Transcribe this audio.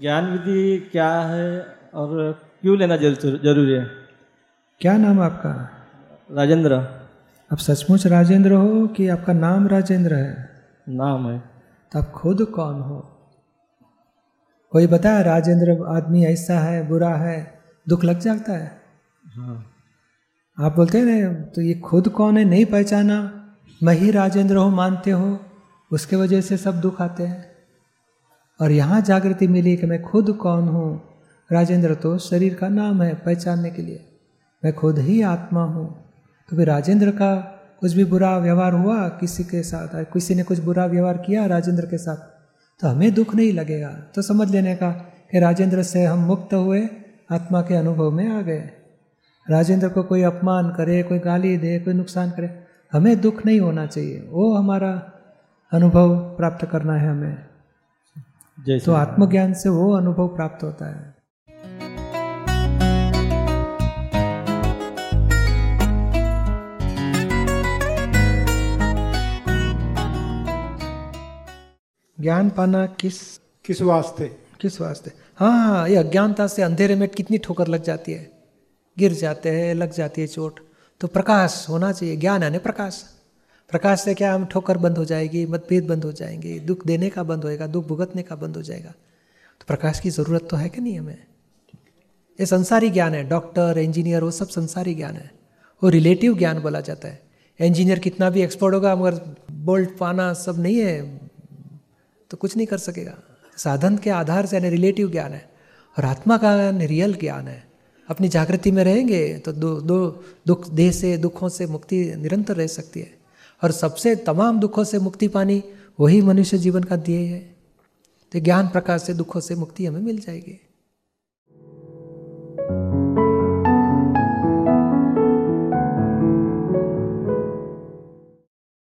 ज्ञान विधि क्या है और क्यों लेना ज़रूरी है? क्या नाम आपका? राजेंद्र। आप सचमुच राजेंद्र हो कि आपका नाम राजेंद्र है? नाम है। तो आप खुद कौन हो? कोई बताया राजेंद्र आदमी ऐसा है बुरा है दुख लग जाता है? हाँ। आप बोलते हैं ना तो ये खुद कौन है? नहीं पहचाना। मैं ही राजेंद्र हो मानते हो। उसके वजह से सब दुख आते हैं। और यहाँ जागृति मिली कि मैं खुद कौन हूँ? राजेंद्र तो शरीर का नाम है पहचानने के लिए। मैं खुद ही आत्मा हूँ। तो फिर राजेंद्र का कुछ भी बुरा व्यवहार हुआ किसी के साथ, किसी ने कुछ बुरा व्यवहार किया राजेंद्र के साथ तो हमें दुख नहीं लगेगा। तो समझ लेने का कि राजेंद्र से हम मुक्त हुए, आत्मा के अनुभव में आ गए। राजेंद्र को कोई अपमान करे, कोई गाली दे, कोई नुकसान करे, हमें दुख नहीं होना चाहिए। वो हमारा अनुभव प्राप्त करना है हमें। तो आत्मज्ञान से वो अनुभव प्राप्त होता है। ज्ञान पाना किस किस वास्ते? किस वास्ते? हाँ हाँ ये अज्ञानता से अंधेरे में कितनी ठोकर लग जाती है। गिर जाते हैं लग जाती है चोट। तो प्रकाश होना चाहिए ज्ञान है प्रकाश। प्रकाश से क्या हम ठोकर बंद हो जाएगी, मतभेद बंद हो जाएँगे, दुख देने का बंद होएगा, दुख भुगतने का बंद हो जाएगा? तो प्रकाश की ज़रूरत तो है कि नहीं हमें? ये संसारी ज्ञान है, डॉक्टर, इंजीनियर, वो सब संसारी ज्ञान है। वो रिलेटिव ज्ञान बोला जाता है। इंजीनियर कितना भी एक्सपर्ट होगा, मगर बोल्ट, पाना सब नहीं है तो कुछ नहीं कर सकेगा। साधन के आधार से यानी रिलेटिव ज्ञान है, और आत्मा का रियल ज्ञान है। अपनी जागृति में रहेंगे तो दो दो दुख, देह से, दुखों से मुक्ति निरंतर रह सकती है। और सबसे तमाम दुखों से मुक्ति पानी वही मनुष्य जीवन का ध्येय है। तो ज्ञान प्रकाश से दुखों से मुक्ति हमें मिल जाएगी।